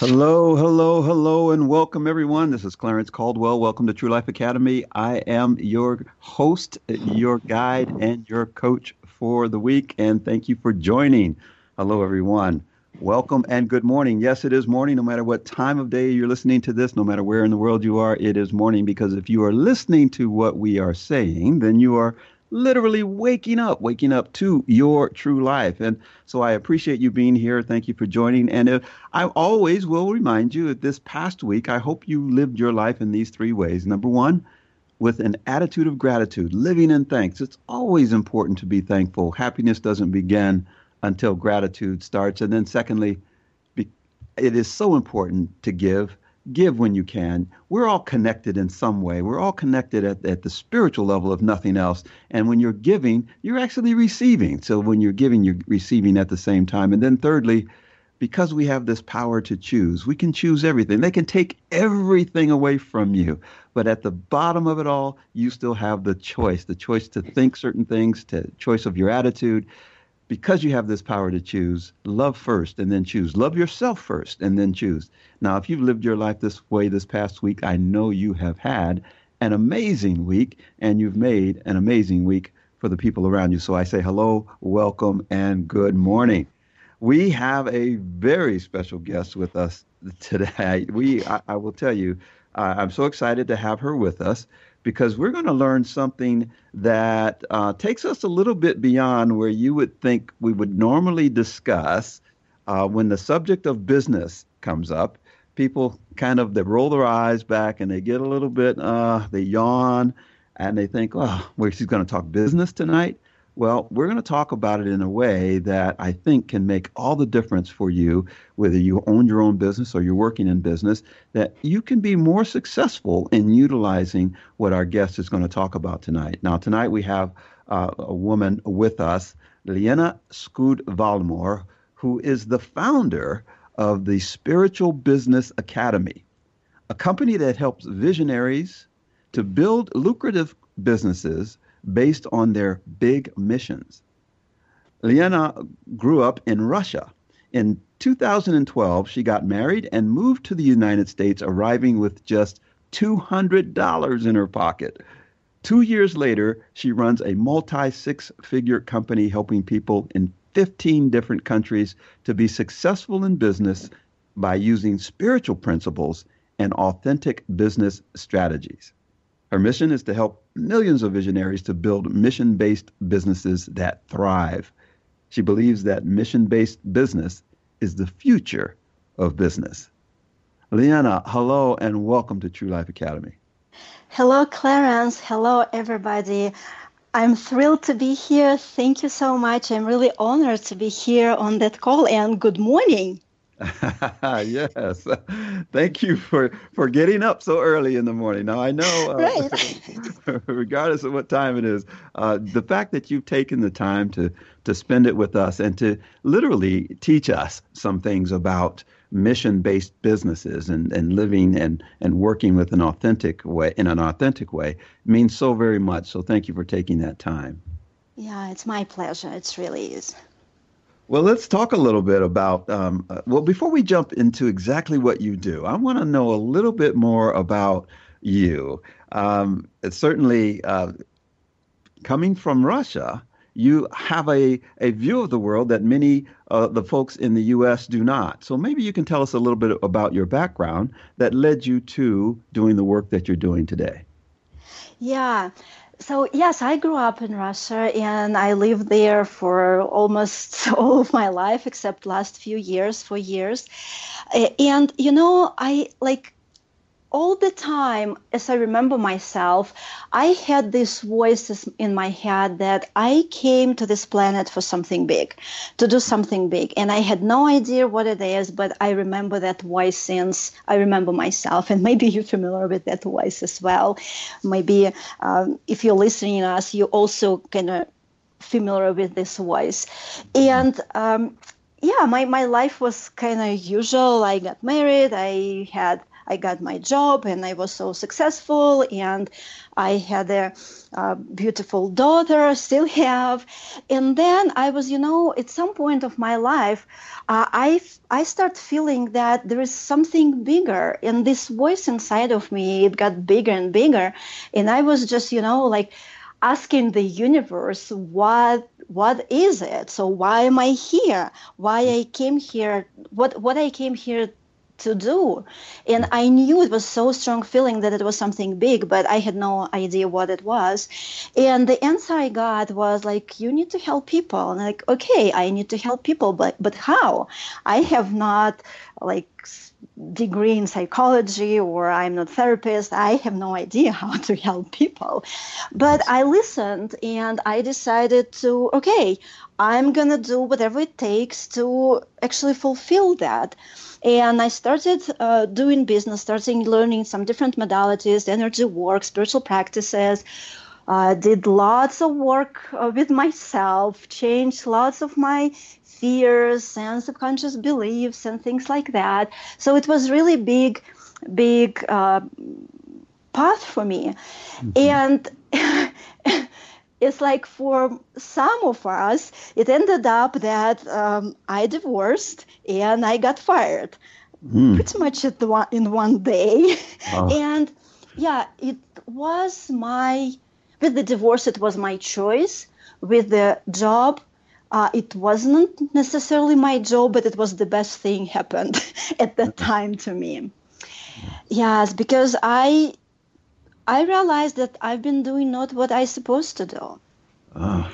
Hello, hello, hello, and welcome everyone. This is Clarence Caldwell. Welcome to True Life Academy. I am your host, your guide, and your coach for the week, and thank you for joining. Hello, everyone. Welcome and good morning. Yes, it is morning, no matter what time of day you're listening to this, no matter where in the world you are, it is morning because if you are listening to what we are saying, then you are literally waking up, waking up to your true life. And so I appreciate you being here. Thank you for joining. And uh, I always will remind you that this past week, I hope you lived your life in these three ways. Number one, with an attitude of gratitude, living in thanks. It's always important to be thankful. Happiness doesn't begin until gratitude starts. And then, secondly, it is so important to give give when you can. We're all connected in some way. We're all connected at, at the spiritual level, if nothing else. And when you're giving, you're actually receiving. So when you're giving, you're receiving at the same time. And then, thirdly, because we have this power to choose, we can choose everything. They can take everything away from you. But at the bottom of it all, you still have the choice the choice to think certain things, to choice of your attitude because you have this power to choose, love first and then choose. Love yourself first and then choose. Now, if you've lived your life this way this past week, I know you have had an amazing week and you've made an amazing week for the people around you. So I say hello, welcome, and good morning. We have a very special guest with us today. We, I, I will tell you, I'm so excited to have her with us because we're going to learn something that uh, takes us a little bit beyond where you would think we would normally discuss uh, when the subject of business comes up. People kind of they roll their eyes back and they get a little bit uh, they yawn and they think, oh, well, she's going to talk business tonight. Well, we're going to talk about it in a way that I think can make all the difference for you, whether you own your own business or you're working in business, that you can be more successful in utilizing what our guest is going to talk about tonight. Now, tonight we have uh, a woman with us, Liana Scood Valmore, who is the founder of the Spiritual Business Academy, a company that helps visionaries to build lucrative businesses based on their big missions. Liana grew up in Russia. In 2012, she got married and moved to the United States, arriving with just $200 in her pocket. Two years later, she runs a multi six figure company helping people in 15 different countries to be successful in business by using spiritual principles and authentic business strategies. Her mission is to help millions of visionaries to build mission based businesses that thrive. She believes that mission based business is the future of business. Liana, hello and welcome to True Life Academy. Hello, Clarence. Hello, everybody. I'm thrilled to be here. Thank you so much. I'm really honored to be here on that call and good morning. yes. Thank you for, for getting up so early in the morning. Now, I know, uh, right. regardless of what time it is, uh, the fact that you've taken the time to, to spend it with us and to literally teach us some things about mission based businesses and, and living and, and working with an authentic way in an authentic way means so very much. So thank you for taking that time. Yeah, it's my pleasure. It really is. Well, let's talk a little bit about. Um, uh, well, before we jump into exactly what you do, I want to know a little bit more about you. Um, certainly, uh, coming from Russia you have a, a view of the world that many uh, the folks in the U.S. do not. So maybe you can tell us a little bit about your background that led you to doing the work that you're doing today. Yeah. So yes, I grew up in Russia and I lived there for almost all of my life except last few years, for years. And you know, I like all the time, as I remember myself, I had these voices in my head that I came to this planet for something big, to do something big. And I had no idea what it is, but I remember that voice since I remember myself. And maybe you're familiar with that voice as well. Maybe um, if you're listening to us, you also kind of familiar with this voice. And um, yeah, my, my life was kind of usual. I got married. I had I got my job and I was so successful and I had a, a, beautiful daughter, still have. And then I was, you know, at some point of my life, uh, I I start feeling that there is something bigger, and this voice inside of me it got bigger and bigger, and I was just, you know, like asking the universe what what is it? So why am i here? Why i came here? What what i came here to do. And I knew it was so strong feeling that it was something big, but I had no idea what it was. And the answer I got was like, you need to help people. And like, okay, I need to help people, but but how? I have not like degree in psychology or I'm not therapist. I have no idea how to help people. But I listened and I decided to, okay, I'm going to do whatever it takes to actually fulfill that. And I started uh, doing business, starting learning some different modalities, energy work, spiritual practices. Uh, did lots of work uh, with myself, changed lots of my fears and subconscious beliefs and things like that. So it was really big, big uh, path for me. Mm-hmm. And it's like for some of us, it ended up that um, I divorced and I got fired mm. pretty much at the one, in one day. And yeah, it was my, with the divorce, it was my choice. With the job, uh, it wasn't necessarily my job, but it was the best thing happened at that time to me. Yes, because I I realized that I've been doing not what I supposed to do. Ah.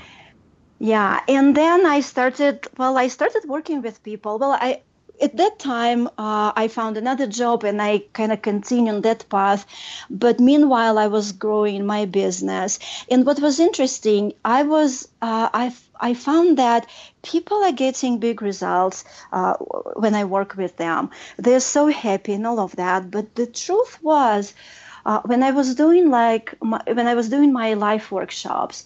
Yeah, and then I started. Well, I started working with people. Well, I at that time uh, I found another job and I kind of continued that path. But meanwhile, I was growing my business. And what was interesting, I was uh, I I found that people are getting big results uh, when I work with them. They're so happy and all of that. But the truth was uh, when I was doing like my, when I was doing my life workshops,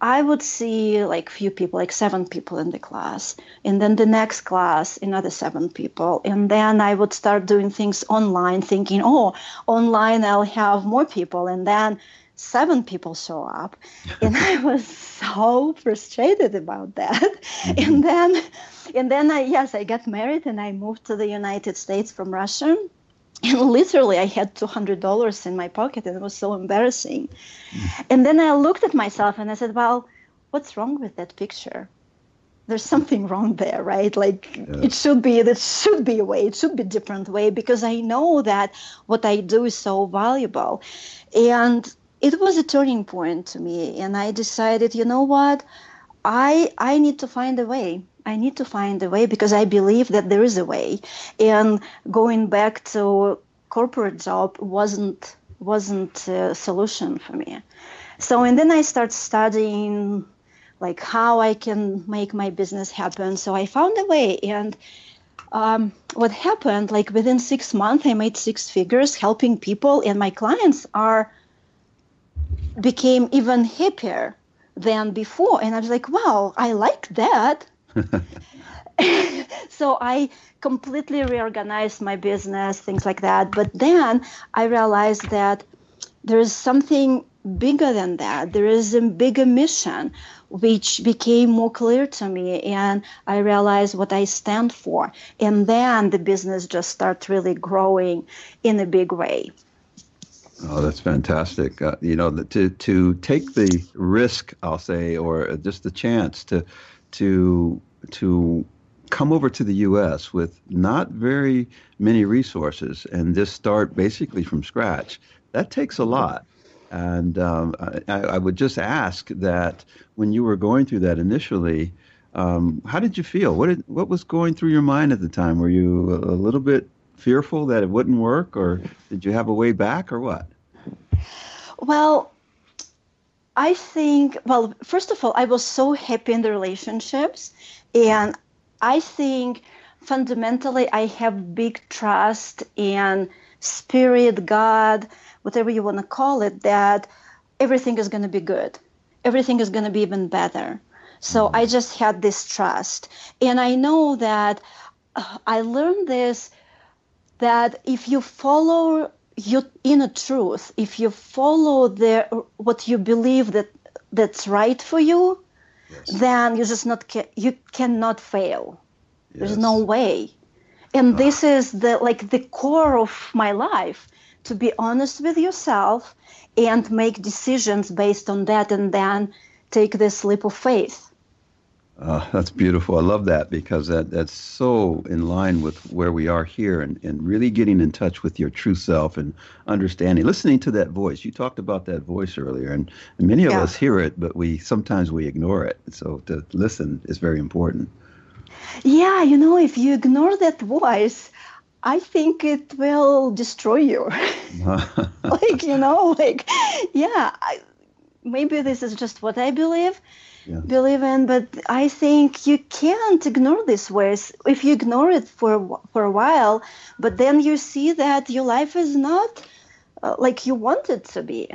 I would see like few people, like seven people in the class, and then the next class another seven people, and then I would start doing things online, thinking, oh, online I'll have more people, and then seven people show up, and I was so frustrated about that, mm-hmm. and then, and then I yes I got married and I moved to the United States from Russia and literally i had $200 in my pocket and it was so embarrassing. And then i looked at myself and i said well what's wrong with that picture? There's something wrong there right? Like yeah. it should be there should be a way it should be a different way because i know that what i do is so valuable. And it was a turning point to me and i decided you know what? I i need to find a way I need to find a way because I believe that there is a way. And going back to corporate job wasn't wasn't a solution for me. So and then I start studying like how I can make my business happen. So I found a way and um, what happened like within six months i made six figures helping people and my clients are became even happier than before and i was like wow i like that so I completely reorganized my business, things like that. But then I realized that there is something bigger than that. There is a bigger mission, which became more clear to me, and I realized what I stand for. And then the business just starts really growing in a big way. Oh, that's fantastic. Uh, you know, to to take the risk, I'll say, or just the chance to to to come over to the U.S. with not very many resources and just start basically from scratch. That takes a lot. And um, I, I, would just ask that when you were going through that initially, um, how did you feel? What did, what was going through your mind at the time? Were you a little bit fearful that it wouldn't work, or did you have a way back, or what? Well, I think, well, first of all, I was so happy in the relationships. And I think fundamentally I have big trust in spirit, God, whatever you want to call it, that everything is going to be good. Everything is going to be even better. So I just had this trust. And I know that uh, I learned this that if you follow your inner truth, if you follow the what you believe that that's right for you, yes. then you just not you cannot fail. Yes. There's no way. And ah. this is the like the core of my life to be honest with yourself and make decisions based on that and then take this leap of faith. Uh, that's beautiful. I love that because that, that's so in line with where we are here and, and really getting in touch with your true self and understanding, listening to that voice. You talked about that voice earlier, and, and many of yeah. us hear it, but we sometimes we ignore it. So to listen is very important. Yeah, you know, if you ignore that voice, I think it will destroy you. like, you know, like, yeah, I, maybe this is just what I believe yeah. believe in but i think you can't ignore these ways if you ignore it for for a while but then you see that your life is not uh, like you want it to be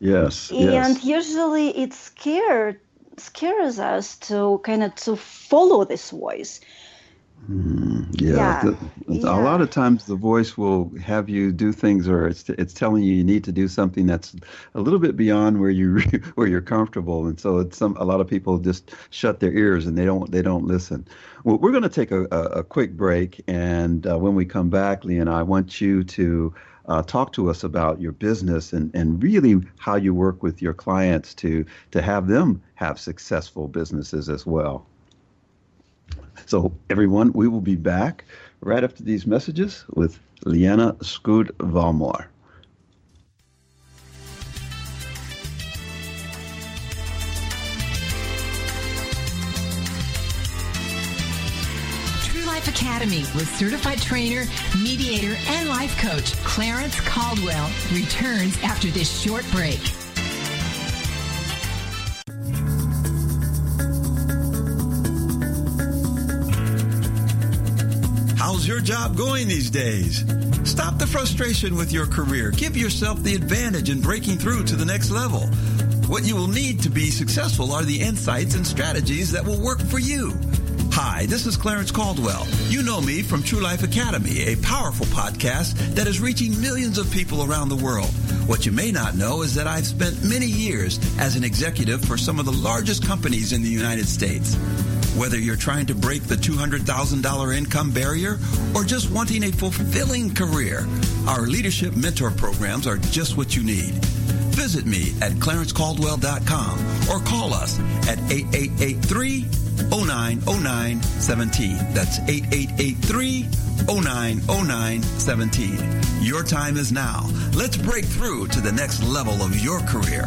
yes and yes. usually it scared scares us to kind of to follow this voice Mm, yeah, yeah. The, yeah. a lot of times the voice will have you do things, or it's it's telling you you need to do something that's a little bit beyond where you where you're comfortable, and so it's some a lot of people just shut their ears and they don't they don't listen. Well, we're going to take a, a, a, quick break, and uh, when we come back, Liana I want you to. Uh, talk to us about your business and, and really how you work with your clients to to have them have successful businesses as well. So, everyone, we will be back right after these messages with Liana Scud Valmore. True Life Academy with certified trainer, mediator, and life coach Clarence Caldwell returns after this short break. Your job going these days? Stop the frustration with your career. Give yourself the advantage in breaking through to the next level. What you will need to be successful are the insights and strategies that will work for you. Hi, this is Clarence Caldwell. You know me from True Life Academy, a powerful podcast that is reaching millions of people around the world. What you may not know is that I've spent many years as an executive for some of the largest companies in the United States. Whether you're trying to break the $200,000 income barrier or just wanting a fulfilling career, our leadership mentor programs are just what you need. Visit me at clarencecaldwell.com or call us at 8883 090917. That's 8883 090917. Your time is now. Let's break through to the next level of your career.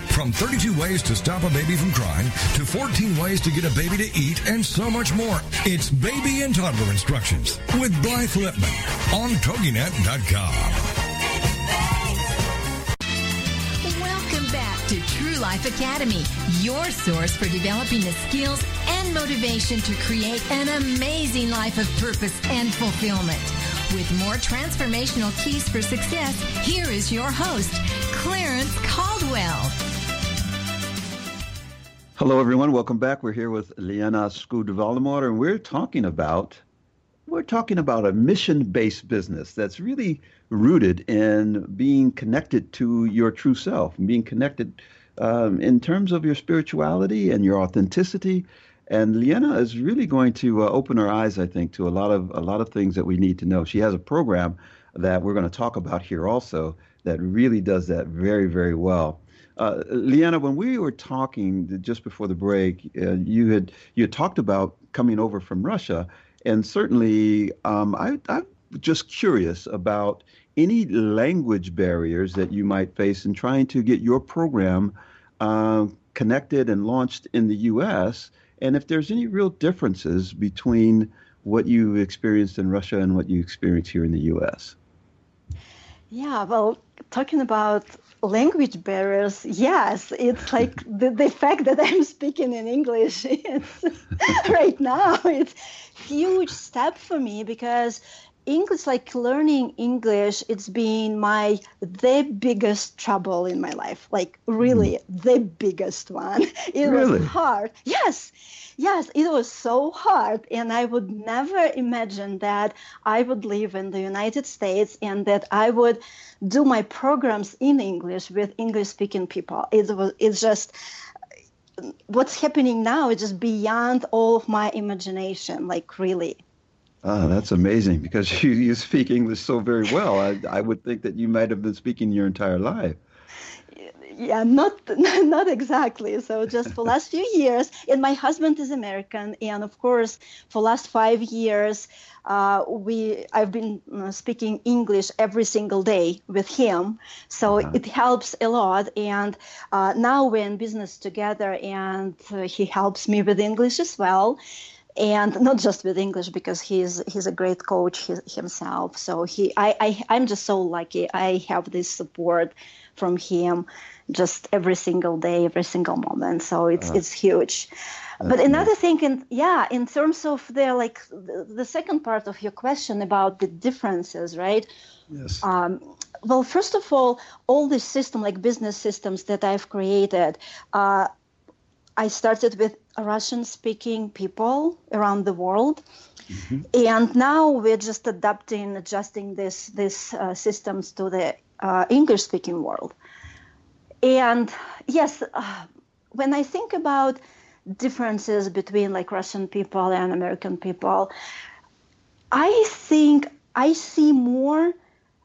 From 32 ways to stop a baby from crying to 14 ways to get a baby to eat and so much more. It's Baby and Toddler Instructions with Blythe Lipman on TogiNet.com. Welcome back to True Life Academy, your source for developing the skills and motivation to create an amazing life of purpose and fulfillment. With more transformational keys for success, here is your host, Clarence Caldwell. Hello, everyone. Welcome back. We're here with Liana Skudvalmor, and we're talking about we're talking about a mission-based business that's really rooted in being connected to your true self, being connected um, in terms of your spirituality and your authenticity. And Liana is really going to uh, open our eyes, I think, to a lot of a lot of things that we need to know. She has a program that we're going to talk about here also that really does that very, very well. Uh, Liana, when we were talking just before the break, uh, you had you had talked about coming over from Russia, and certainly um, I, I'm just curious about any language barriers that you might face in trying to get your program uh, connected and launched in the U.S. And if there's any real differences between what you experienced in Russia and what you experience here in the U.S. Yeah, well, talking about language barriers, yes, it's like the, the fact that I'm speaking in English right now. It's huge step for me because English, like learning English, it's been my the biggest trouble in my life. Like really, mm. the biggest one. It really? was hard. Yes, yes, it was so hard, and I would never imagine that I would live in the United States and that I would do my programs in English with English-speaking people. It was. It's just what's happening now is just beyond all of my imagination. Like really. Ah, that's amazing because you, you speak English so very well. I, I would think that you might have been speaking your entire life. Yeah, not not exactly. So just for last few years, and my husband is American, and of course, for last five years, uh, we I've been uh, speaking English every single day with him. So uh-huh. it helps a lot. And uh, now we're in business together, and uh, he helps me with English as well and not just with English because he's he's a great coach himself. So he I, I I'm just so lucky. I have this support from him just every single day, every single moment. So it's uh, it's huge. But another thing, in, yeah, in terms of the like the, the, second part of your question about the differences, right? Yes. Um, well, first of all, all these system like business systems that I've created, uh, I started with Russian speaking people around the world. Mm-hmm. And now we're just adapting, adjusting this, these uh, systems to the uh, English speaking world. And yes, uh, when I think about differences between like Russian people and American people, I think I see more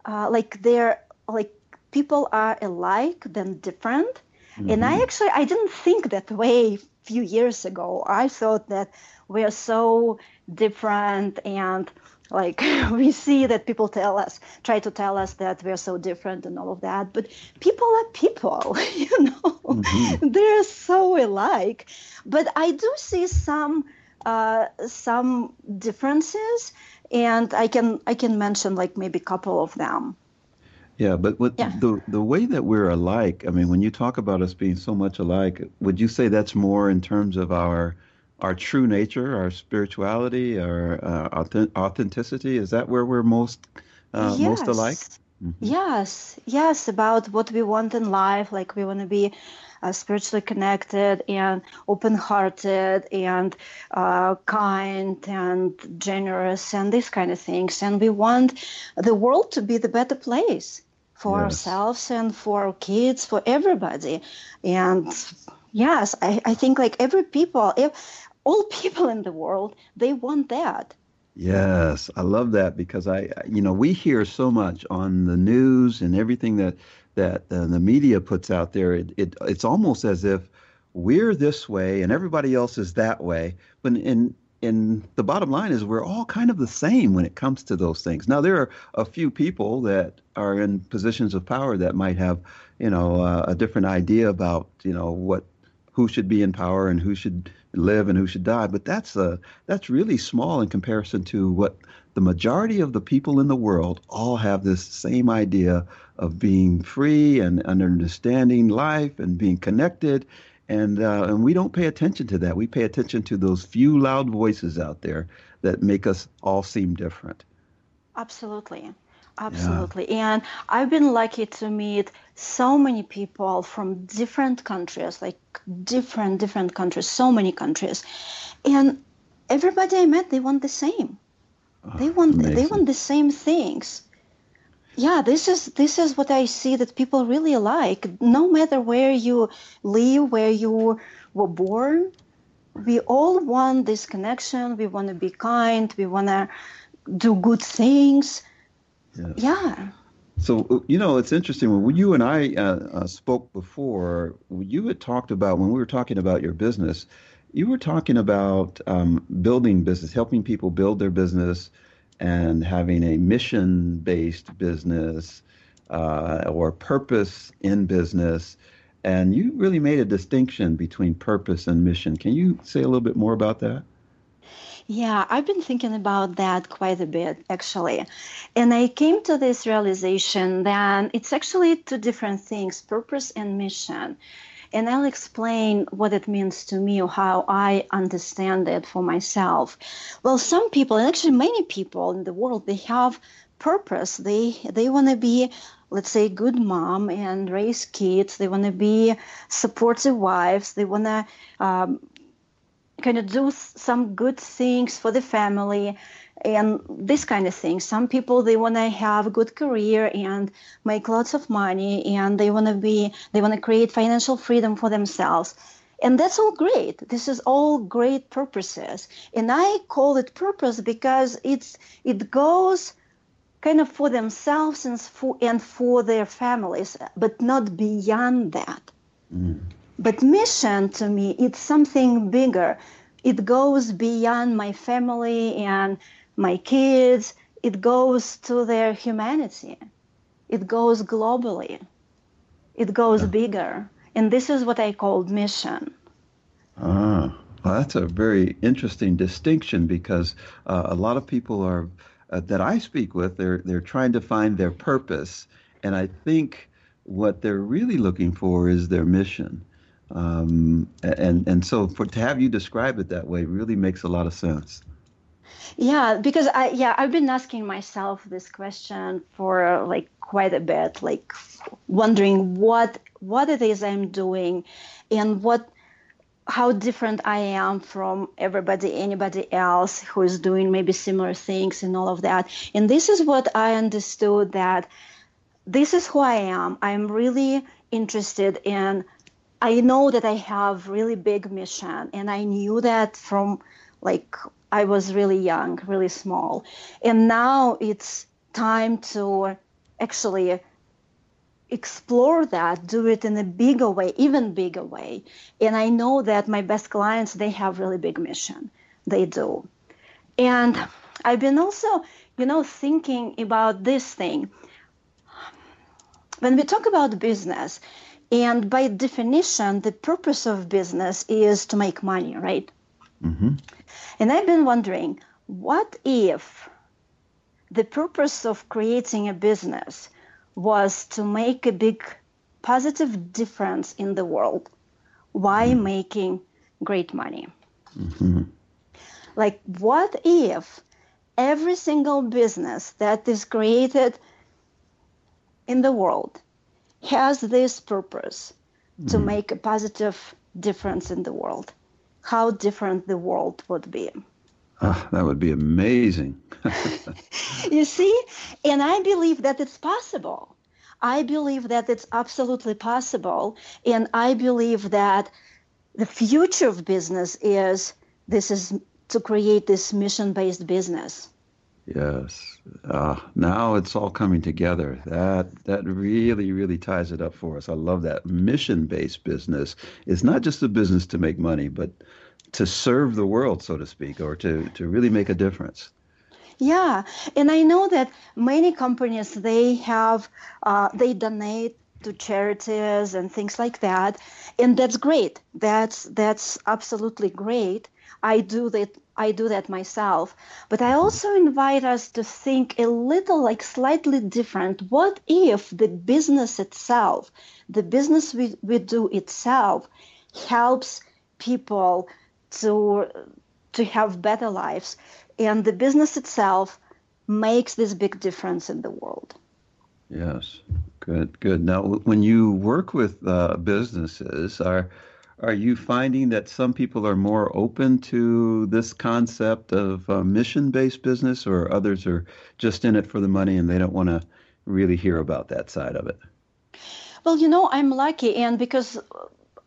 uh, like they're like people are alike than different. Mm-hmm. And I mm-hmm. actually I didn't think that way a few years ago. I thought that we are so different and like we see that people tell us try to tell us that we're so different and all of that but people are people you know mm-hmm. they're so alike but i do see some uh, some differences and i can i can mention like maybe a couple of them yeah, but what yeah. the the way that we're alike, I mean, when you talk about us being so much alike, would you say that's more in terms of our our true nature, our spirituality, our uh, authenticity? Is that where we're most uh, yes. most alike? Mm-hmm. Yes, yes, about what we want in life. Like we want to be uh, spiritually connected and open-hearted and uh, kind and generous and these kind of things. And we want the world to be the better place for yes. ourselves and for our kids, for everybody. And yes, I, I think like every people, if, all people in the world, they want that. Yes, I love that because I, you know, we hear so much on the news and everything that that uh, the media puts out there. It, it it's almost as if we're this way and everybody else is that way. But in and the bottom line is we're all kind of the same when it comes to those things. Now there are a few people that are in positions of power that might have, you know, uh, a different idea about, you know, what who should be in power and who should live and who should die, but that's a that's really small in comparison to what the majority of the people in the world all have this same idea of being free and understanding life and being connected and uh, and we don't pay attention to that. We pay attention to those few loud voices out there that make us all seem different. Absolutely. Absolutely. Yeah. And I've been lucky to meet so many people from different countries, like different, different countries, so many countries. And everybody I met, they want the same. Oh, they want amazing. they want the same things yeah this is this is what i see that people really like. No matter where you live where you were born we all want this connection. We want to be kind. We want to do good things. Yes. yeah. So you know it's interesting when you and i uh, uh, spoke before you had talked about when we were talking about your business you were talking about um, building business helping people build their business and having a mission based business uh, or purpose in business. And you really made a distinction between purpose and mission. Can you say a little bit more about that? Yeah, I've been thinking about that quite a bit actually. And I came to this realization that it's actually two different things purpose and mission and I'll explain what it means to me or how I understand it for myself. Well, some people, and actually many people in the world, they have purpose. They they want to be, let's say, good mom and raise kids. They want to be supportive wives. They want to um, kind of do some good things for the family and this kind of thing. Some people they want to have a good career and make lots of money, and they want to be they want to create financial freedom for themselves. And that's all great. This is all great purposes. And I call it purpose because it's it goes kind of for themselves and for and for their families, but not beyond that. Mm. But mission to me, it's something bigger. It goes beyond my family and my kids, it goes to their humanity. It goes globally. It goes yeah. bigger. And this is what I call mission. Ah, well, that's a very interesting distinction because uh, a lot of people are uh, that I speak with, they're they're trying to find their purpose, and I think what they're really looking for is their mission. Um, and and so for to have you describe it that way really makes a lot of sense. Yeah, because I yeah I've been asking myself this question for uh, like quite a bit, like wondering what what it is I'm doing, and what how different I am from everybody, anybody else who is doing maybe similar things and all of that. And this is what I understood that this is who I am. I'm really interested in. I know that I have really big mission, and I knew that from like I was really young, really small. And now it's time to actually explore that, do it in a bigger way, even bigger way. And I know that my best clients, they have really big mission. They do. And I've been also, you know, thinking about this thing. When we talk about business, and by definition, the purpose of business is to make money, right? Mm-hmm. And I've been wondering what if the purpose of creating a business was to make a big positive difference in the world while mm-hmm. making great money? Mm-hmm. Like, what if every single business that is created in the world has this purpose mm-hmm. to make a positive difference in the world? How different the world would be. Oh, that would be amazing. you see? And I believe that it's possible. I believe that it's absolutely possible. And I believe that the future of business is this is to create this mission based business. Yes. Uh, now it's all coming together. That that really really ties it up for us. I love that mission based business. It's not just a business to make money, but to serve the world, so to speak, or to, to really make a difference. Yeah, and I know that many companies they have uh, they donate to charities and things like that, and that's great. That's that's absolutely great. I do that. I do that myself, but I also invite us to think a little like slightly different. What if the business itself, the business we, we do itself, helps people to to have better lives and the business itself makes this big difference in the world. Yes, good, good. Now, when you work with uh, businesses, are are you finding that some people are more open to this concept of uh, mission-based business, or others are just in it for the money and they don't want to really hear about that side of it? Well, you know, I'm lucky, and because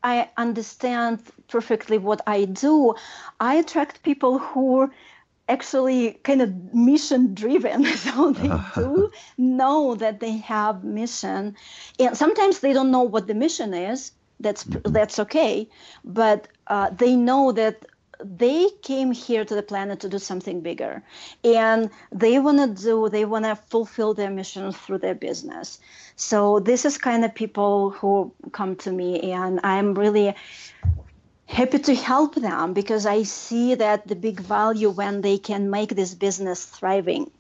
I understand perfectly what I do, I attract people who actually kind of mission driven so they do know that they have mission and sometimes they don't know what the mission is that's mm-hmm. that's okay but uh, they know that they came here to the planet to do something bigger and they want to do they want to fulfill their mission through their business so this is kind of people who come to me and i'm really happy to help them because I see that the big value when they can make this business thriving.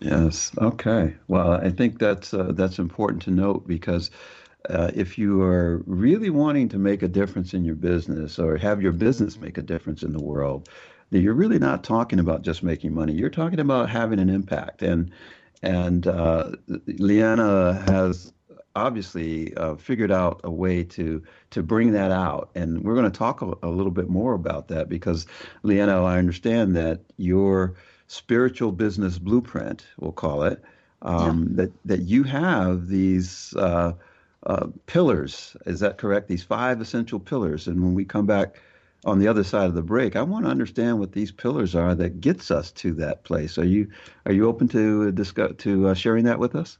Yes. Okay. Well, I think that's uh, that's important to note because uh, if you are really wanting to make a difference in your business or have your business make a difference in the world, you're really not talking about just making money. You're talking about having an impact. And and uh, Leanna has obviously uh, figured out a way to to bring that out, and we're going to talk a, a, little bit more about that because, Leanna, I understand that your spiritual business blueprint, we'll call it, um, yeah. that that you have these uh, uh, pillars. Is that correct? These five essential pillars, and when we come back on the other side of the break, I want to understand what these pillars are that gets us to that place. Are you are you open to discuss to uh, sharing that with us?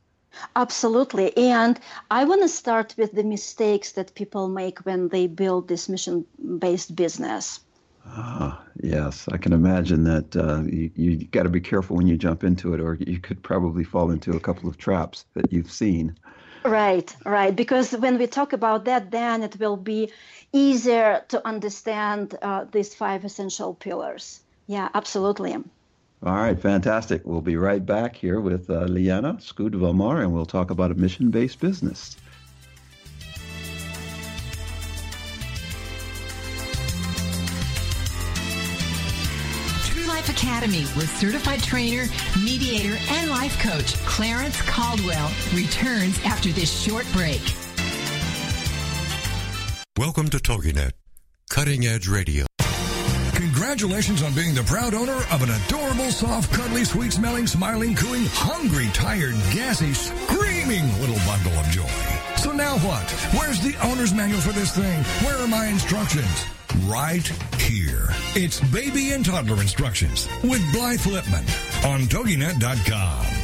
Absolutely. And I want to start with the mistakes that people make when they build this mission based business. Ah, yes, I can imagine that uh, you, you got to be careful when you jump into it, or you could probably fall into a couple of traps that you've seen. Right, right. Because when we talk about that, then it will be easier to understand uh, these five essential pillars. Yeah, absolutely. All right, fantastic. We'll be right back here with uh, Liana Skudvomar, and we'll talk about a mission based business. Academy with certified trainer, mediator, and life coach Clarence Caldwell returns after this short break. Welcome to TogiNet, cutting edge radio. Congratulations on being the proud owner of an adorable, soft, cuddly, sweet smelling, smiling, cooing, hungry, tired, gassy, screaming little bundle of joy. So now what? Where's the owner's manual for this thing? Where are my instructions? Right here. It's baby and toddler instructions with Blythe Lipman on TogiNet.com.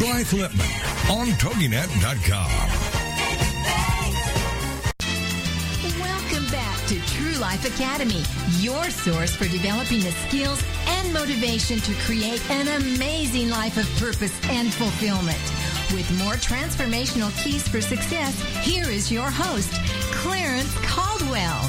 Blythe Lipman on TogiNet.com. Welcome back to True Life Academy, your source for developing the skills and motivation to create an amazing life of purpose and fulfillment. With more transformational keys for success, here is your host, Clarence Caldwell.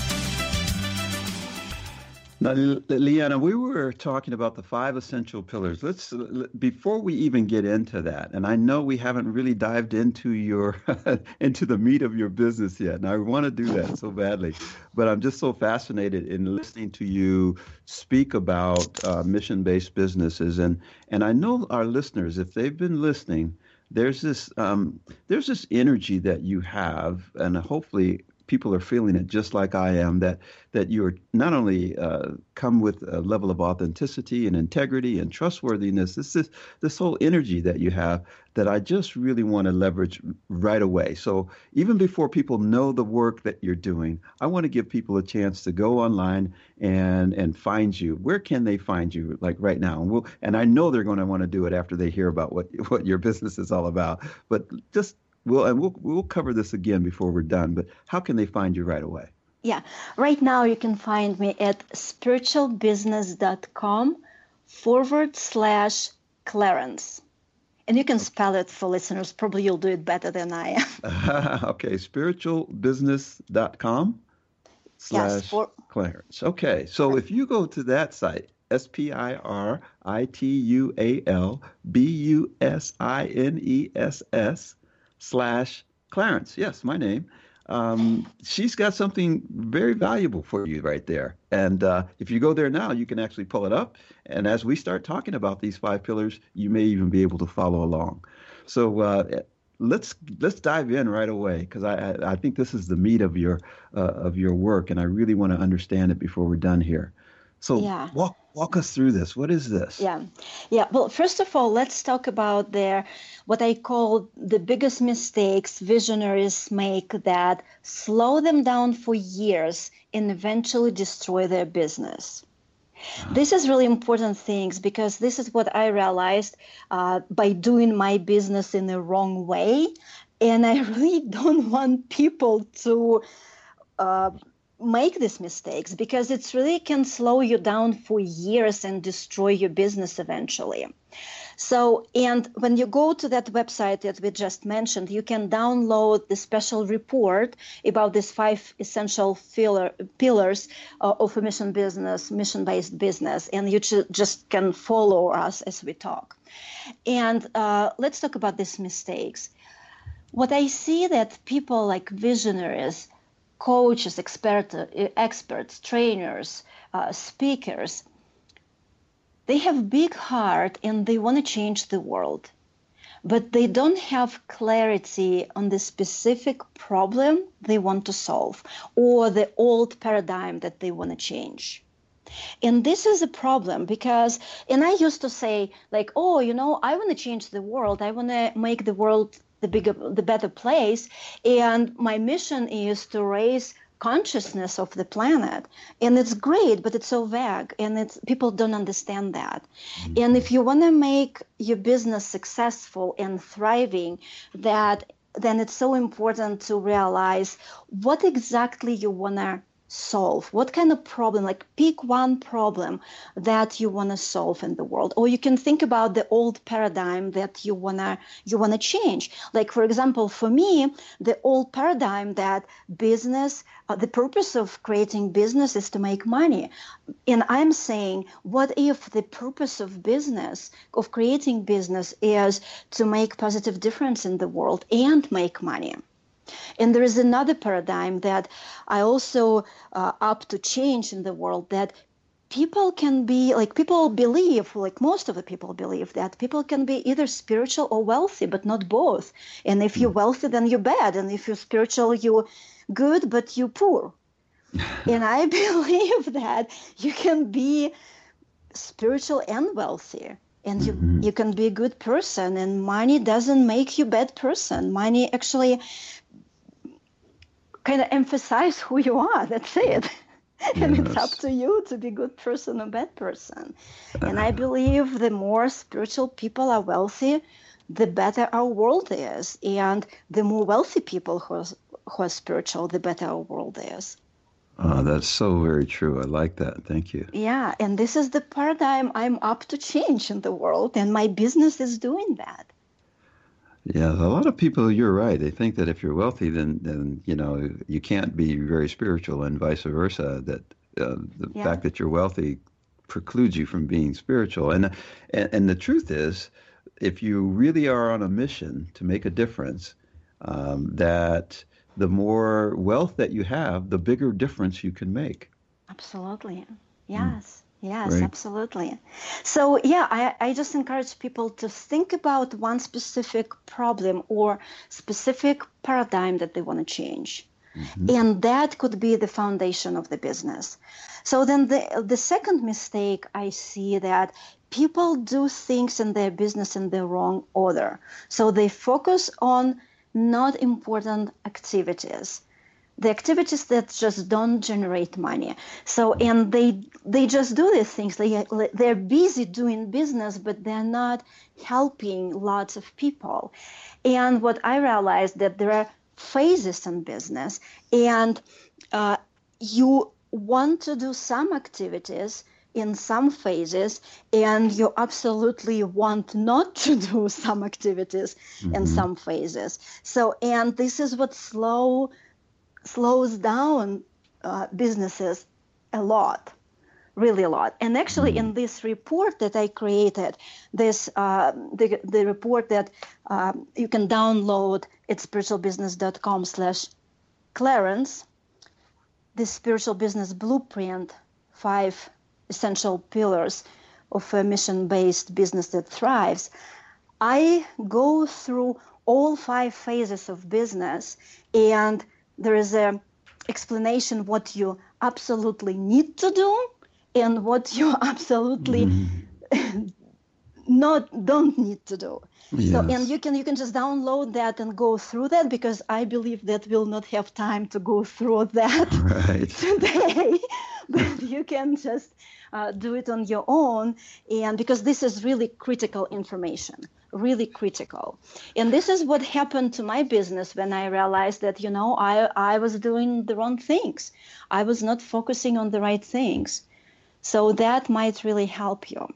Now, Leanna, we were talking about the five essential pillars. Let's before we even get into that, and I know we haven't really dived into your into the meat of your business yet, and I want to do that so badly, but I'm just so fascinated in listening to you speak about uh, mission-based businesses, and and I know our listeners, if they've been listening, there's this um, there's this energy that you have, and hopefully people are feeling it just like I am. That that you're not only uh, come with a level of authenticity and integrity and trustworthiness. This is this whole energy that you have that I just really want to leverage right away. So even before people know the work that you're doing, I want to give people a chance to go online and and find you. Where can they find you? Like right now, and we'll and I know they're going to want to do it after they hear about what what your business is all about. But just we'll and we'll we'll cover this again before we're done. But how can they find you right away? Yeah, right now you can find me at spiritualbusiness.com forward slash Clarence. And you can spell it for listeners. Probably you'll do it better than I am. okay, spiritualbusiness.com slash yes, for- Clarence. Okay, so if you go to that site, S P I R I T U A L B U S I N E S S slash Clarence. Yes, my name. Um, she's got something very valuable for you right there. And uh, if you go there now, you can actually pull it up. And as we start talking about these five pillars, you may even be able to follow along. So uh, let's let's dive in right away because I, I think this is the meat of your uh, of your work, and I really want to understand it before we're done here. So yeah. walk walk us through this. What is this? Yeah, yeah. Well, first of all, let's talk about their what I call the biggest mistakes visionaries make that slow them down for years and eventually destroy their business. Ah. This is really important things because this is what I realized uh, by doing my business in the wrong way, and I really don't want people to. Uh, make these mistakes because it really can slow you down for years and destroy your business eventually. So, and when you go to that website that we just mentioned, you can download the special report about these five essential filler, pillars uh, of a mission business, mission based business, and you just can follow us as we talk. And uh, let's talk about these mistakes. What I see that people like visionaries, coaches, expert, uh, experts, trainers, uh, speakers, they have big heart and they want to change the world, but they don't have clarity on the specific problem they want to solve or the old paradigm that they want to change. And this is a problem because, and I used to say, like, oh, you know, I want to change the world. I want to make the world the bigger the better place. And my mission is to raise consciousness of the planet. And it's great but it's so vague and it's people don't understand that. Mm-hmm. and if you want to make your business successful and thriving that then it's so important to realize what exactly you want to solve? What kind of problem? Like pick one problem that you want to solve in the world. Or you can think about the old paradigm that you want to you want to change. Like for example for me the old paradigm that business uh, the purpose of creating business is to make money. And i'm saying what if the purpose of business of creating business is to make positive difference in the world and make money and there is another paradigm that I also uh, up to change in the world that people can be like people believe like most of the people believe that people can be either spiritual or wealthy but not both. And if you're hmm. wealthy then you're bad. And if you're spiritual you're good but you're poor. And i believe that you can be spiritual and wealthy. And you mm-hmm. you can be a good person. And money doesn't make you bad person. Money actually kind of emphasize who you are. That's it. and yes. it's up to you to be a good person or bad person. And I uh-huh. believe the more spiritual people are wealthy, the better our world is. And the more wealthy people who are, who are spiritual, the better our world is. Oh, that's so very true. I like that. Thank you. Yeah, and this is the paradigm I'm up to change in the world, and my business is doing that. Yeah, a lot of people. You're right. They think that if you're wealthy, then then you know you can't be very spiritual, and vice versa. That uh, the yeah. fact that you're wealthy precludes you from being spiritual. And, and and the truth is, if you really are on a mission to make a difference, um, that the more wealth that you have, the bigger difference you can make. Absolutely. Yes. Mm. Yes, right? absolutely. So, yeah, I, I just encourage people to think about one specific problem or specific paradigm that they want to change. Mm-hmm. And that could be the foundation of the business. So then the, the second mistake I see that people do things in their business in the wrong order. So they focus on not important activities the activities that just don't generate money. So and they they just do these things. They they're busy doing business but they're not helping lots of people. And what i realized that there are phases in business and uh, you want to do some activities in some phases and you absolutely want not to do some activities mm-hmm. in some phases. So and this is what slow slows down uh, businesses a lot really a lot and actually in mm-hmm. this report that i created this uh, the, the report that um, you can download at spiritualbusiness.com slash clarence the spiritual business blueprint five essential pillars of a mission-based business that thrives i go through all five phases of business and there is a explanation what you absolutely need to do and what you absolutely mm. not don't need to do yes. so and you can you can just download that and go through that because i believe that we'll not have time to go through that right. today but you can just uh, do it on your own and because this is really critical information really critical. And this is what happened to my business when I realized that, you know, I, I was doing the wrong things. I was not focusing on the right things. So that might really help you.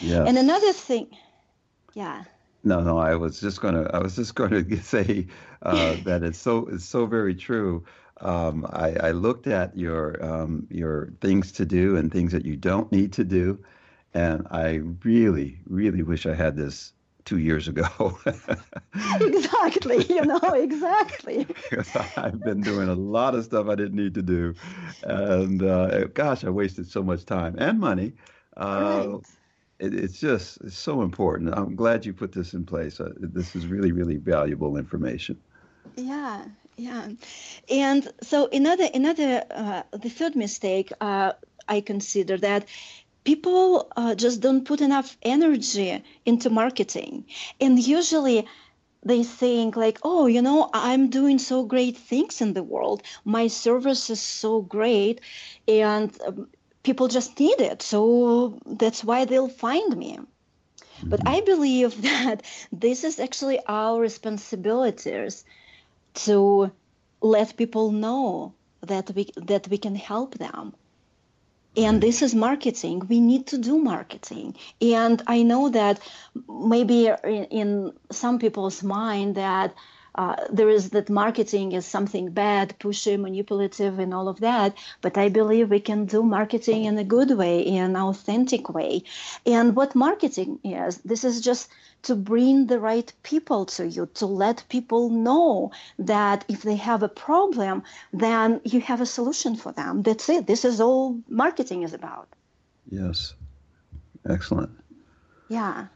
Yeah. And another thing, yeah. No, no, I was just gonna, I was just going to say uh, that it's so, it's so very true. Um, I, I, looked at your um, your things to do and things that you don't need to do, and I really, really wish I had this two years ago. exactly, you know, exactly. I've been doing a lot of stuff I didn't need to do, and uh, gosh, I wasted so much time and money. Uh, right. It, it's just it's so important. I'm glad you put this in place. Uh, this is really, really valuable information. Yeah, yeah, and so another another uh, the third mistake uh, I consider that people uh, just don't put enough energy into marketing. And usually they think like oh you know i'm doing so great things in the world. My service is so great and um, people just need it. So that's why they'll find me. But i believe that this is actually our responsibilities to let people know that we that we can help them and this is marketing. We need to do marketing. And i know that maybe in, some people's mind that uh, there is that marketing is something bad, pushy, manipulative, and all of that. But I believe we can do marketing in a good way, in an authentic way. And what marketing is, this is just to bring the right people to you, to let people know that if they have a problem, then you have a solution for them. That's it. This is all marketing is about. Yes. Excellent. Yeah.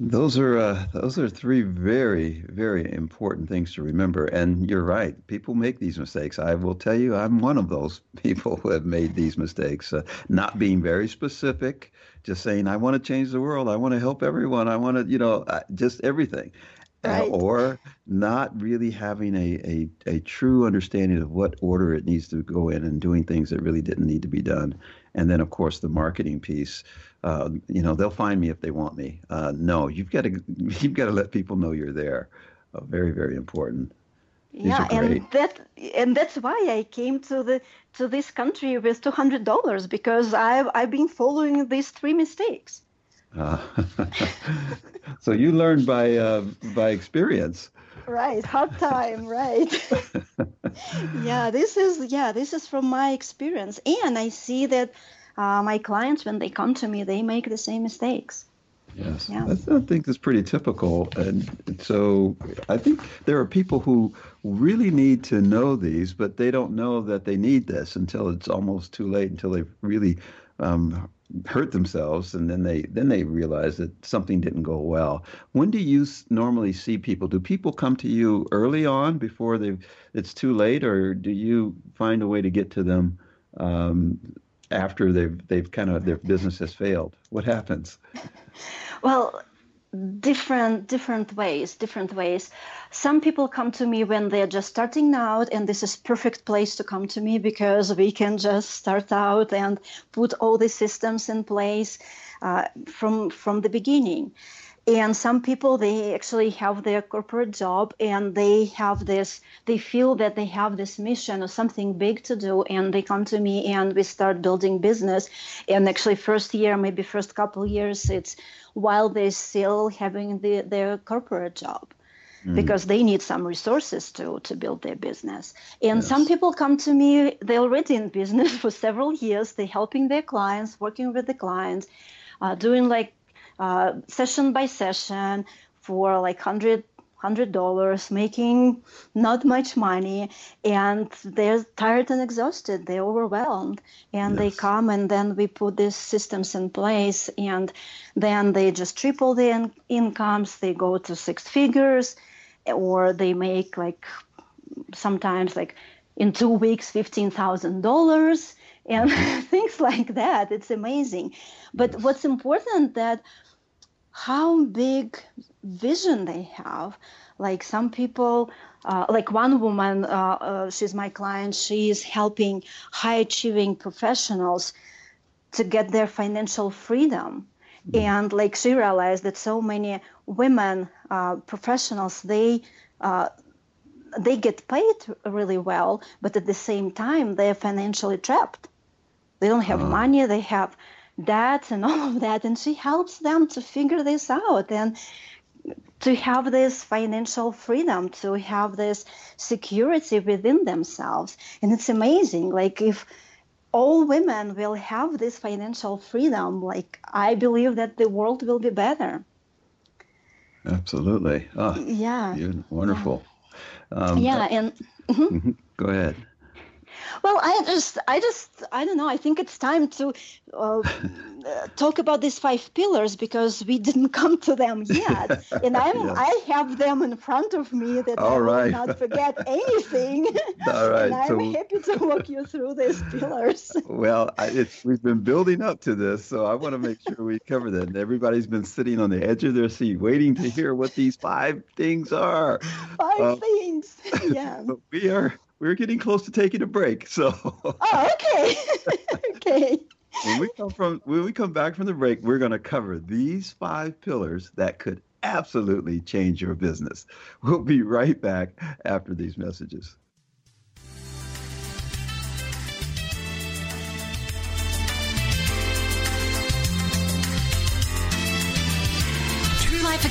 Those are uh, those are three very very important things to remember. And you're right. People make these mistakes. I will tell you, I'm one of those people who have made these mistakes. Uh, not being very specific, just saying I want to change the world. I want to help everyone. I want to, you know, uh, just everything. Right. Uh, or not really having a, a, a true understanding of what order it needs to go in and doing things that really didn't need to be done. And then, of course, the marketing piece uh, you know, they'll find me if they want me. Uh, no, you've got to you've got to let people know you're there. Uh, very very important. These yeah, and that and that's why I came to the to this country with two hundred dollars because I've I've been following these three mistakes. Uh, so you learned by uh, by experience. Right, hard time, right? yeah, this is yeah, this is from my experience, and I see that uh, my clients, when they come to me, they make the same mistakes. Yes, yeah. I think that's pretty typical. And so I think there are people who really need to know these, but they don't know that they need this until it's almost too late, until they've really um, hurt themselves and then they then they realize that something didn't go well. When do you normally see people? Do people come to you early on before they it's too late or do you find a way to get to them um, after they've they've kind of their business has failed? What happens? Well different different ways different ways. Some people come to me when they're just starting out and this is perfect place to come to me because we can just start out and put all the systems in place uh, from from the beginning and some people they actually have their corporate job and they have this they feel that they have this mission or something big to do and they come to me and we start building business and actually first year maybe first couple years it's while they're still having the, their corporate job mm. because they need some resources to to build their business. And yes. some people come to me, they're already in business for several years. They're helping their clients, working with the clients, uh, doing like uh, session by session for like hundred hundred dollars, making not much money, and they're tired and exhausted. They're overwhelmed, and yes. they come, and then we put these systems in place, and then they just triple the in- incomes. They go to six figures, or they make like sometimes like in two weeks fifteen thousand dollars and things like that. It's amazing. But yes. what's important that how big vision they have. Like some people, uh, like one woman, uh, uh, she's my client, she is helping high achieving professionals to get their financial freedom. Mm-hmm. And like she realized that so many women uh, professionals, they uh, they get paid really well, but at the same time, they're financially trapped. They don't have uh-huh. money. They have debts and all of that. And she helps them to figure this out and to have this financial freedom, to have this security within themselves. And it's amazing. Like, if all women will have this financial freedom, like, I believe that the world will be better. Absolutely. Oh, yeah. Wonderful. Yeah, um, yeah and mm-hmm. go ahead. Well, I just, I just, I don't know. I think it's time to uh, talk about these five pillars because we didn't come to them yet, and I'm, yes. I have them in front of me that All I right. will not forget anything. All right, and I'm so, happy to walk you through these pillars. well, I, it's, we've been building up to this, so I want to make sure we cover that. And everybody's been sitting on the edge of their seat, waiting to hear what these five things are. Five uh, things, yeah. We are we're getting close to taking a break. So. Oh, okay. okay. When we come from when we come back from the break, we're going to cover these five pillars that could absolutely change your business. We'll be right back after these messages.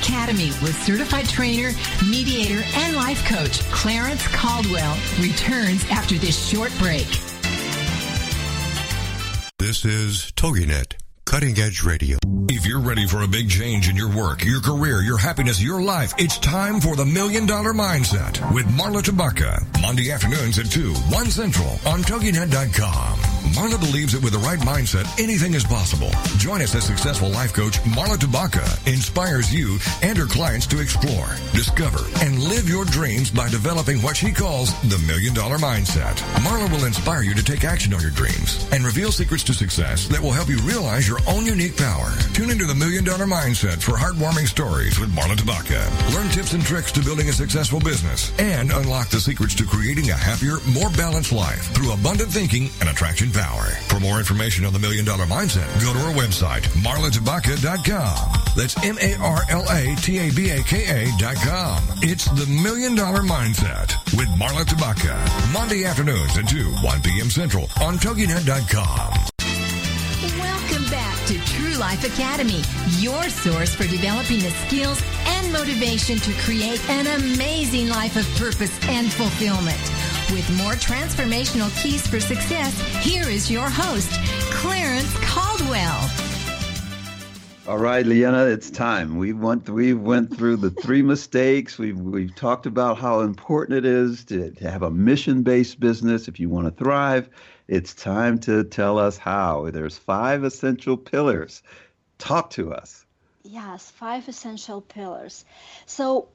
Academy with certified trainer, mediator, and life coach Clarence Caldwell returns after this short break. This is TogiNet Cutting Edge Radio. If you're ready for a big change in your work, your career, your happiness, your life, it's time for the Million Dollar Mindset with Marla Tabaka. Monday afternoons at 2, 1 Central on TogiNet.com. Marla believes that with the right mindset, anything is possible. Join us as successful life coach Marla Tabaka inspires you and her clients to explore, discover, and live your dreams by developing what she calls the Million Dollar Mindset. Marla will inspire you to take action on your dreams and reveal secrets to success that will help you realize your own unique power. Tune into the Million Dollar Mindset for heartwarming stories with Marla Tabaka. Learn tips and tricks to building a successful business and unlock the secrets to creating a happier, more balanced life through abundant thinking and attraction power. For more information on the Million Dollar Mindset, go to our website, marlatabaka.com. That's M-A-R-L-A-T-A-B-A-K-A dot com. It's the Million Dollar Mindset with Marla Tabaka. Monday afternoons at 2, 1 p.m. Central on TogiNet.com. To True Life Academy, your source for developing the skills and motivation to create an amazing life of purpose and fulfillment. With more transformational keys for success, here is your host, Clarence Caldwell. All right, Liana, it's time. We went we went through the three mistakes. We've we've talked about how important it is to, to have a mission-based business if you want to thrive it's time to tell us how. There's five essential pillars. Talk to us. Yes, five essential pillars. So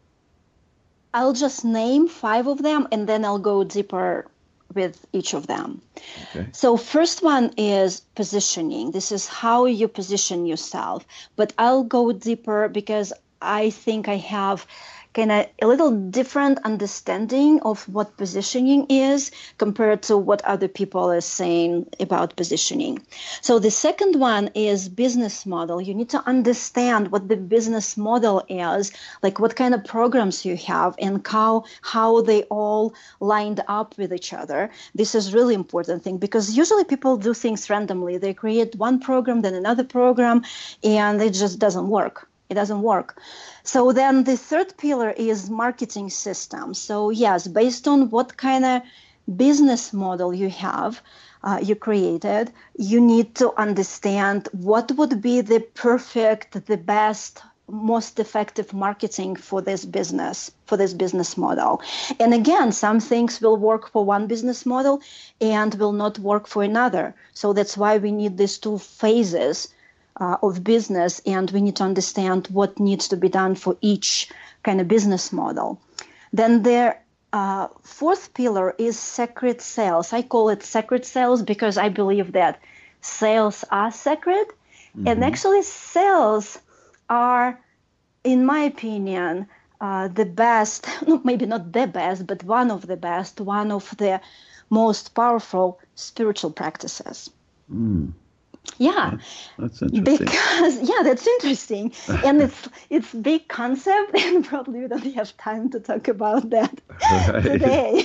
I'll just name five of them and then I'll go deeper with each of them. Okay. So first one is positioning. This is how you position yourself. But I'll go deeper because I think I have kind of a little different understanding of what positioning is compared to what other people are saying about positioning. So the second one is business model. You need to understand what the business model is, like what kind of programs you have and how how they all lined up with each other. This is really important thing because usually people do things randomly. They create one program then another program and it just doesn't work it doesn't work. So then the third pillar is marketing system. So yes, based on what kind of business model you have, uh, you created, you need to understand what would be the perfect, the best, most effective marketing for this business, for this business model. And again, some things will work for one business model and will not work for another. So that's why we need these two phases uh, of business, and we need to understand what needs to be done for each kind of business model. Then the uh, fourth pillar is sacred sales. I call it sacred sales because I believe that sales are sacred, mm-hmm. and actually sales are, in my opinion, uh, the best, maybe not the best, but one of the best, one of the most powerful spiritual practices. Mm. Yeah, that's interesting. Because yeah, that's interesting, and it's it's big concept, and probably we don't have time to talk about that right. today.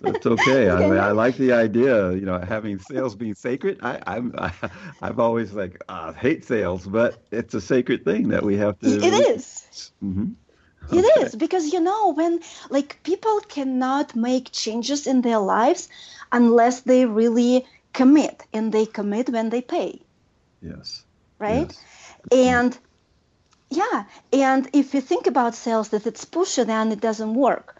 that's okay. I mean, I like the idea. You know, having sales being sacred. I, I'm I, I've always like uh, hate sales, but it's a sacred thing that we have to. It is. Mm-hmm. Okay. It is because you know when like people cannot make changes in their lives unless they really commit and they commit when they pay. Yes. Right? Yes. and yeah and if you think about sales that it's pushy then it doesn't work.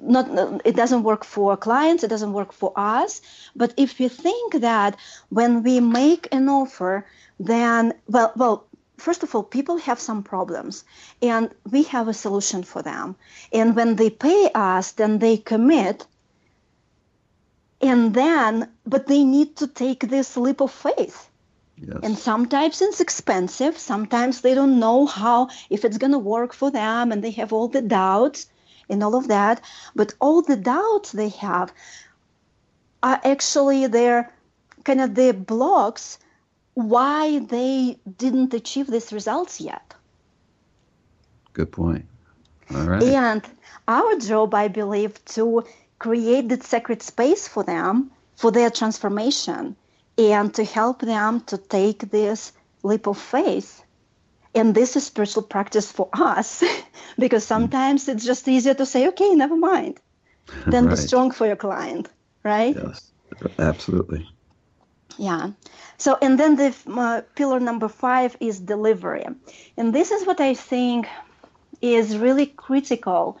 Not it doesn't work for clients it doesn't work for us. But if you think that when we make an offer then well well first of all people have some problems and we have a solution for them. And when they pay us then they commit and then but they need to take this leap of faith. Yes. and sometimes it's expensive. Sometimes they don't know how if it's going to work for them and they have all the doubts and all of that. But all the doubts they have are actually their kind of the blocks why they didn't achieve these results yet. Good point. All right. And our job i believe to create that sacred space for them for their transformation and to help them to take this leap of faith. And this is spiritual practice for us because sometimes it's just easier to say, okay, never mind, than right. be strong for your client, right? Yes, absolutely. Yeah. So, and then the uh, pillar number five is delivery. And this is what I think is really critical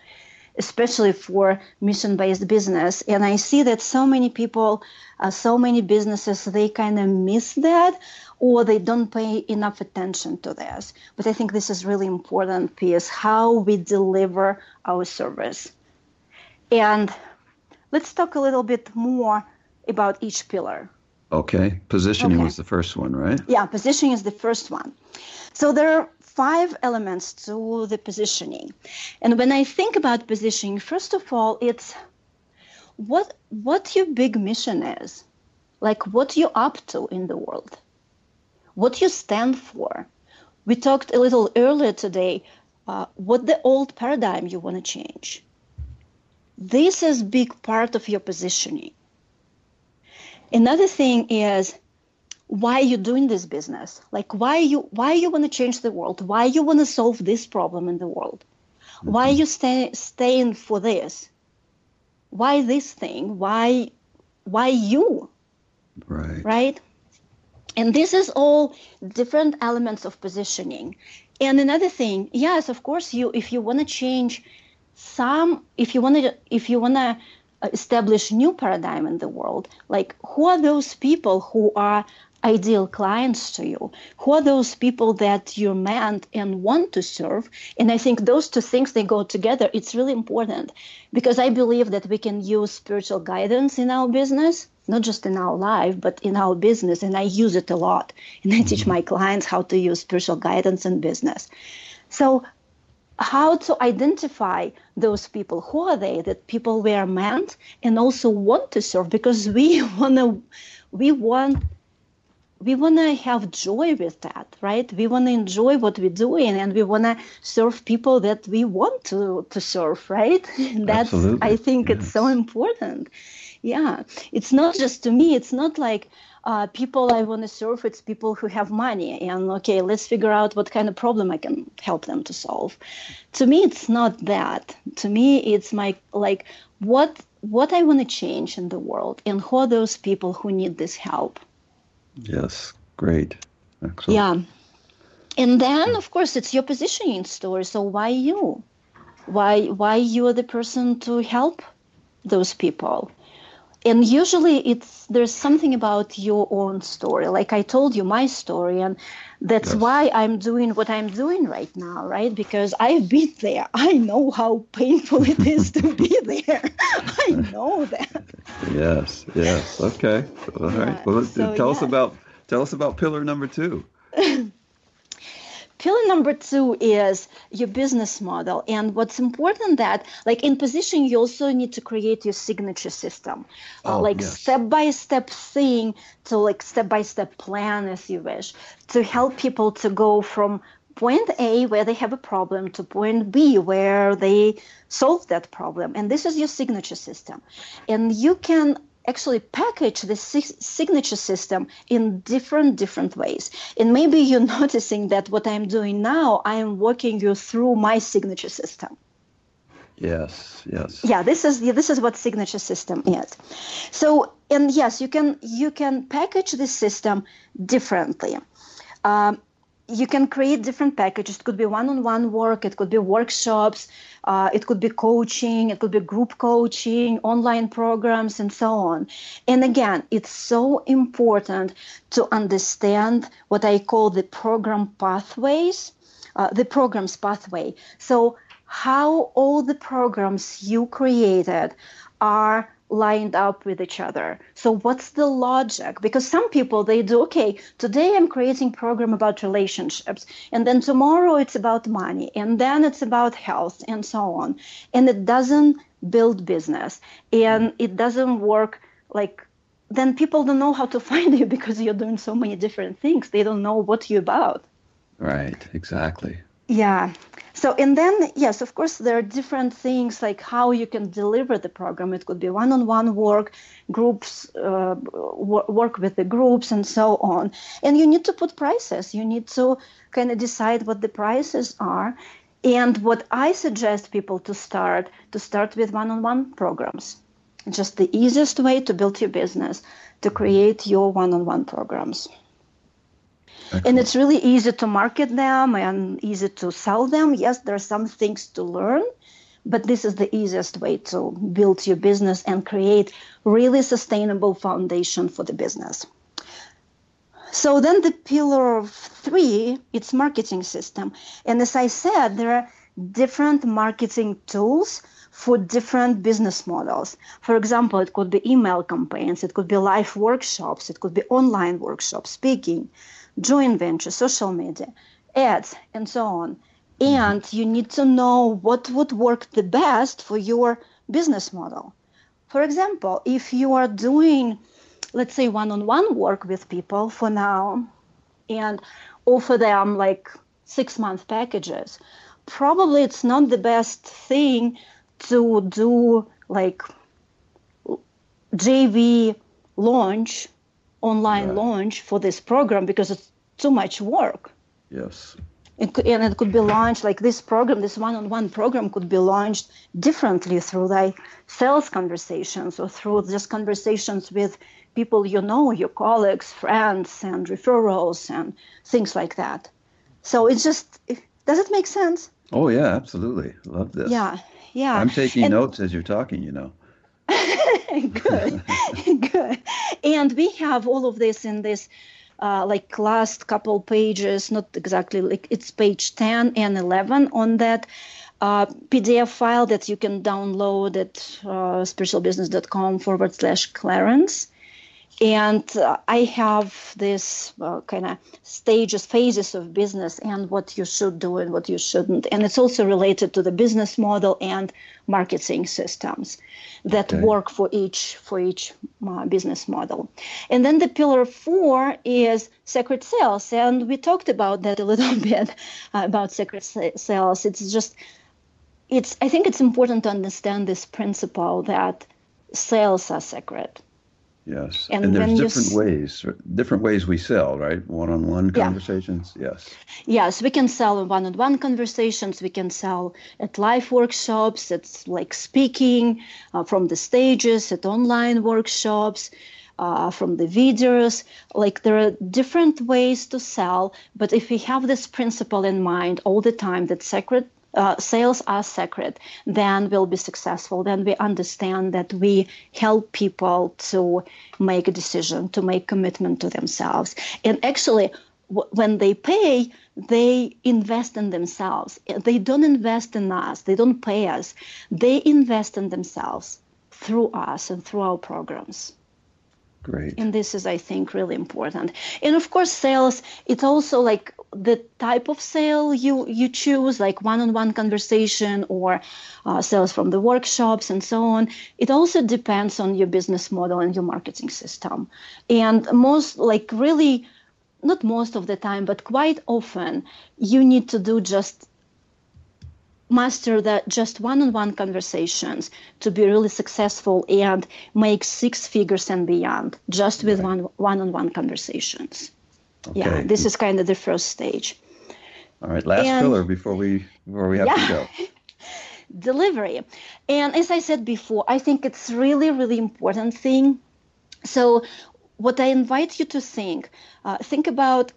especially for mission based business. And I see that so many people, uh, so many businesses, they kind of miss that or they don't pay enough attention to this. But I think this is really important piece how we deliver our service. And let's talk a little bit more about each pillar. Okay. Positioning okay. was the first one, right? Yeah, positioning is the first one. So there are five elements to the positioning. And when I think about positioning, first of all, it's what what your big mission is. Like what you're up to in the world. What you stand for. We talked a little earlier today uh, what the old paradigm you want to change. This is big part of your positioning. Another thing is why are you doing this business? Like why you why you want to change the world? Why you want to solve this problem in the world? Mm-hmm. why you stay staying for this? Why this thing? Why why you? Right. Right? And this is all different elements of positioning. And another thing yes of course you if you want to change some if you want to if you want to establish new paradigm in the world like who are those people who are ideal clients to you? Who are those people that you're meant and want to serve? And i think those two things they go together. It's really important because i believe that we can use spiritual guidance in our business not just in our life but in our business. And i use it a lot. And i teach mm-hmm. my clients how to use spiritual guidance in business. So how to identify those people? Who are they that people we are meant and also want to serve? Because we want to we want we want to have joy with that right? We want to enjoy what we're doing and we want to serve people that we want to to serve right? That's Absolutely. i think Yes. it's so important. Yeah. It's not just to me it's not like uh, people i want to serve it's people who have money and okay let's figure out what kind of problem i can help them to solve. To me it's not that. To me it's my like what what i want to change in the world and who are those people who need this help Yes, great. Excellent. yeah. And then of course it's your positioning story. So why you? Why why you are the person to help those people? And usually it's there's something about your own story. Like I told you my story and that's Yes. why I'm doing what I'm doing right now, right? Because I've been there. I know how painful it is to be there. I know that. Yes, yes. Okay. All right. Yeah, Well, so, tell us about tell us about pillar number two. Pillar number two is your business model. And what's important that, like in position, you also need to create your signature system, uh, Oh, like yes. step by step thing to like step by step plan, as you wish, to help people to go from point A, where they have a problem, to point B, where they solve that problem. And this is your signature system. And you can actually package the si- signature system in different different ways. And maybe you're noticing that what i'm doing now i am walking you through my signature system. Yes, yes. yeah this is this is what signature system is. So and yes you can you can package this system differently. Um, you can create different packages. It could be one-on-one work it could be workshops uh, it could be coaching it could be group coaching online programs and so on. And again it's so important to understand what i call the program pathways uh, the program's pathway. So how all the programs you created are lined up with each other. So what's the logic? Because some people they do okay today i'm creating program about relationships and then tomorrow it's about money and then it's about health and so on. And it doesn't build business and mm. it doesn't work like then people don't know how to find you because you're doing so many different things. They don't know what you're about. Right, exactly. Yeah. So, and then, yes, of course, there are different things like how you can deliver the program. It could be one on one work, groups, uh, wo- work with the groups, and so on. And you need to put prices. You need to kind of decide what the prices are. And what I suggest people to start, to start with one on one programs. Just the easiest way to build your business, to create your one on one programs and it's really easy to market them and easy to sell them. Yes there are some things to learn but this is the easiest way to build your business and create really sustainable foundation for the business. So then the pillar of three it's marketing system. And as i said there are different marketing tools for different business models. For example it could be email campaigns it could be live workshops it could be online workshops speaking joint venture social media ads and so on. And you need to know what would work the best for your business model. For example if you are doing let's say one-on-one work with people for now and offer them like six month packages probably it's not the best thing to do like jv launch online Right. launch for this program because it's too much work Yes. it could, and it could be launched like this program this one-on-one program could be launched differently through like sales conversations or through just conversations with people you know your colleagues friends and referrals and things like that so it's just does it make sense Oh yeah, absolutely. Love this. yeah yeah I'm taking And- notes as you're talking, you know. good, good. And we have all of this in this. Uh, like last couple pages, not exactly like it's page 10 and 11 on that uh, PDF file that you can download at uh, spiritualbusiness.com forward slash Clarence. And uh, I have this uh, kind of stages, phases of business and what you should do and what you shouldn't. And it's also related to the business model and marketing systems that okay. work for each for each uh, business model. And then the pillar four is sacred sales, and we talked about that a little bit uh, about sacred sales. It's just it's I think it's important to understand this principle that sales are sacred Yes, and, and there's different ways, different ways we sell, right? One-on-one conversations. Yeah. Yes. Yes, we can sell one-on-one conversations. We can sell at live workshops. It's like speaking uh, from the stages at online workshops. Uh, from the videos. Like there are different ways to sell, but if we have this principle in mind all the time that sacred uh, sales are sacred, then we'll be successful. Then we understand that we help people to make a decision, to make commitment to themselves. And actually, w- when they pay, they invest in themselves. They don't invest in us. They don't pay us. They invest in themselves through us and through our programs. Great. And this is, I think, really important. And of course, sales, it's also like the type of sale you, you choose, like one on one conversation or uh, sales from the workshops and so on. It also depends on your business model and your marketing system. And most, like, really, not most of the time, but quite often, you need to do just master that just one-on-one conversations to be really successful and make six figures and beyond just with one one-on-one conversations okay. yeah this is kind of the first stage all right last and, pillar before we before we have yeah. to go delivery and as i said before i think it's really really important thing so what i invite you to think uh, think about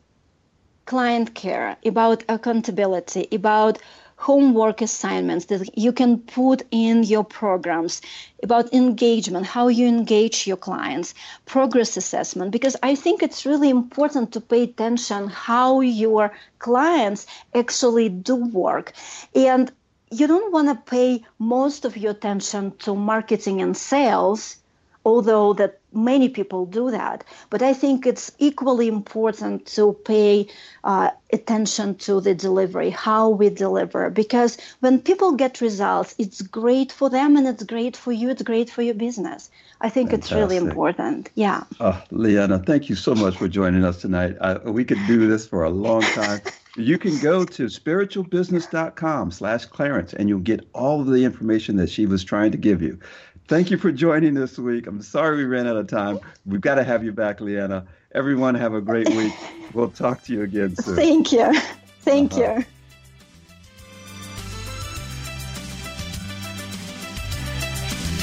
client care about accountability about homework assignments that you can put in your programs about engagement, how you engage your clients, progress assessment, because I think it's really important to pay attention how your clients actually do work. And you don't want to pay most of your attention to marketing and sales although that many people do that but i think it's equally important to pay uh, attention to the delivery how we deliver because when people get results it's great for them and it's great for you it's great for your business. I think Fantastic. it's really important. Yeah. Uh, liana thank you so much for joining us tonight. Uh, we could do this for a long time. You can go to spiritualbusiness.com slash clarence and you'll get all of the information that she was trying to give you Thank you for joining this week. I'm sorry we ran out of time. We've got to have you back, Liana. Everyone, have a great week. We'll talk to you again soon. Thank you. Thank uh-huh. you.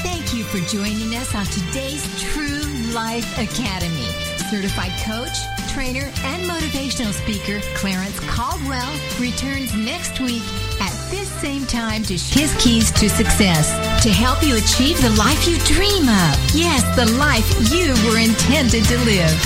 Thank you for joining us on today's True Life Academy. Certified coach, trainer, and motivational speaker Clarence Caldwell returns next week at this same time to his keys to success to help you achieve the life you dream of. Yes, the life you were intended to live.